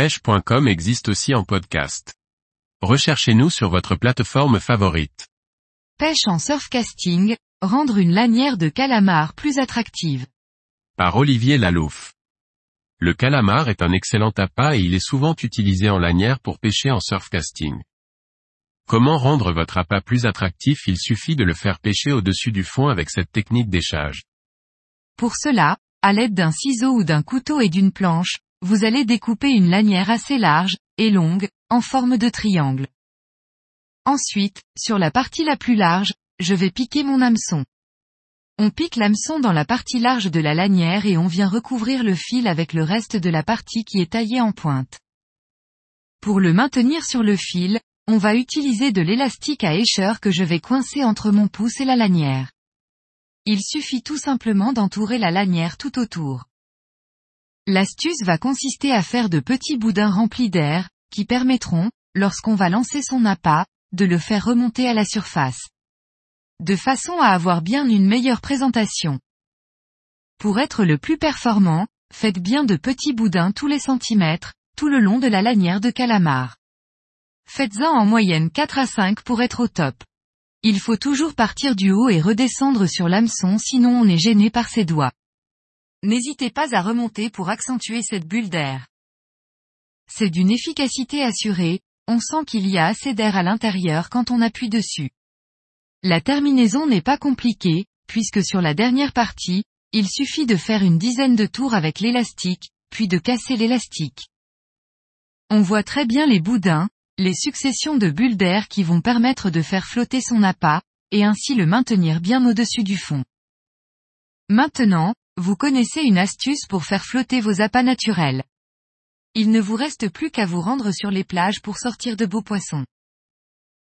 pêche.com existe aussi en podcast. Recherchez-nous sur votre plateforme favorite. Pêche en surfcasting, rendre une lanière de calamar plus attractive. Par Olivier Lalouf. Le calamar est un excellent appât et il est souvent utilisé en lanière pour pêcher en surfcasting. Comment rendre votre appât plus attractif? Il suffit de le faire pêcher au-dessus du fond avec cette technique d'échage. Pour cela, à l'aide d'un ciseau ou d'un couteau et d'une planche, vous allez découper une lanière assez large, et longue, en forme de triangle. Ensuite, sur la partie la plus large, je vais piquer mon hameçon. On pique l'hameçon dans la partie large de la lanière et on vient recouvrir le fil avec le reste de la partie qui est taillée en pointe. Pour le maintenir sur le fil, on va utiliser de l'élastique à écheur que je vais coincer entre mon pouce et la lanière. Il suffit tout simplement d'entourer la lanière tout autour. L'astuce va consister à faire de petits boudins remplis d'air, qui permettront, lorsqu'on va lancer son appât, de le faire remonter à la surface. De façon à avoir bien une meilleure présentation. Pour être le plus performant, faites bien de petits boudins tous les centimètres, tout le long de la lanière de calamar. Faites-en en moyenne 4 à 5 pour être au top. Il faut toujours partir du haut et redescendre sur l'hameçon sinon on est gêné par ses doigts. N'hésitez pas à remonter pour accentuer cette bulle d'air. C'est d'une efficacité assurée, on sent qu'il y a assez d'air à l'intérieur quand on appuie dessus. La terminaison n'est pas compliquée, puisque sur la dernière partie, il suffit de faire une dizaine de tours avec l'élastique, puis de casser l'élastique. On voit très bien les boudins, les successions de bulles d'air qui vont permettre de faire flotter son appât, et ainsi le maintenir bien au-dessus du fond. Maintenant, vous connaissez une astuce pour faire flotter vos appâts naturels. Il ne vous reste plus qu'à vous rendre sur les plages pour sortir de beaux poissons.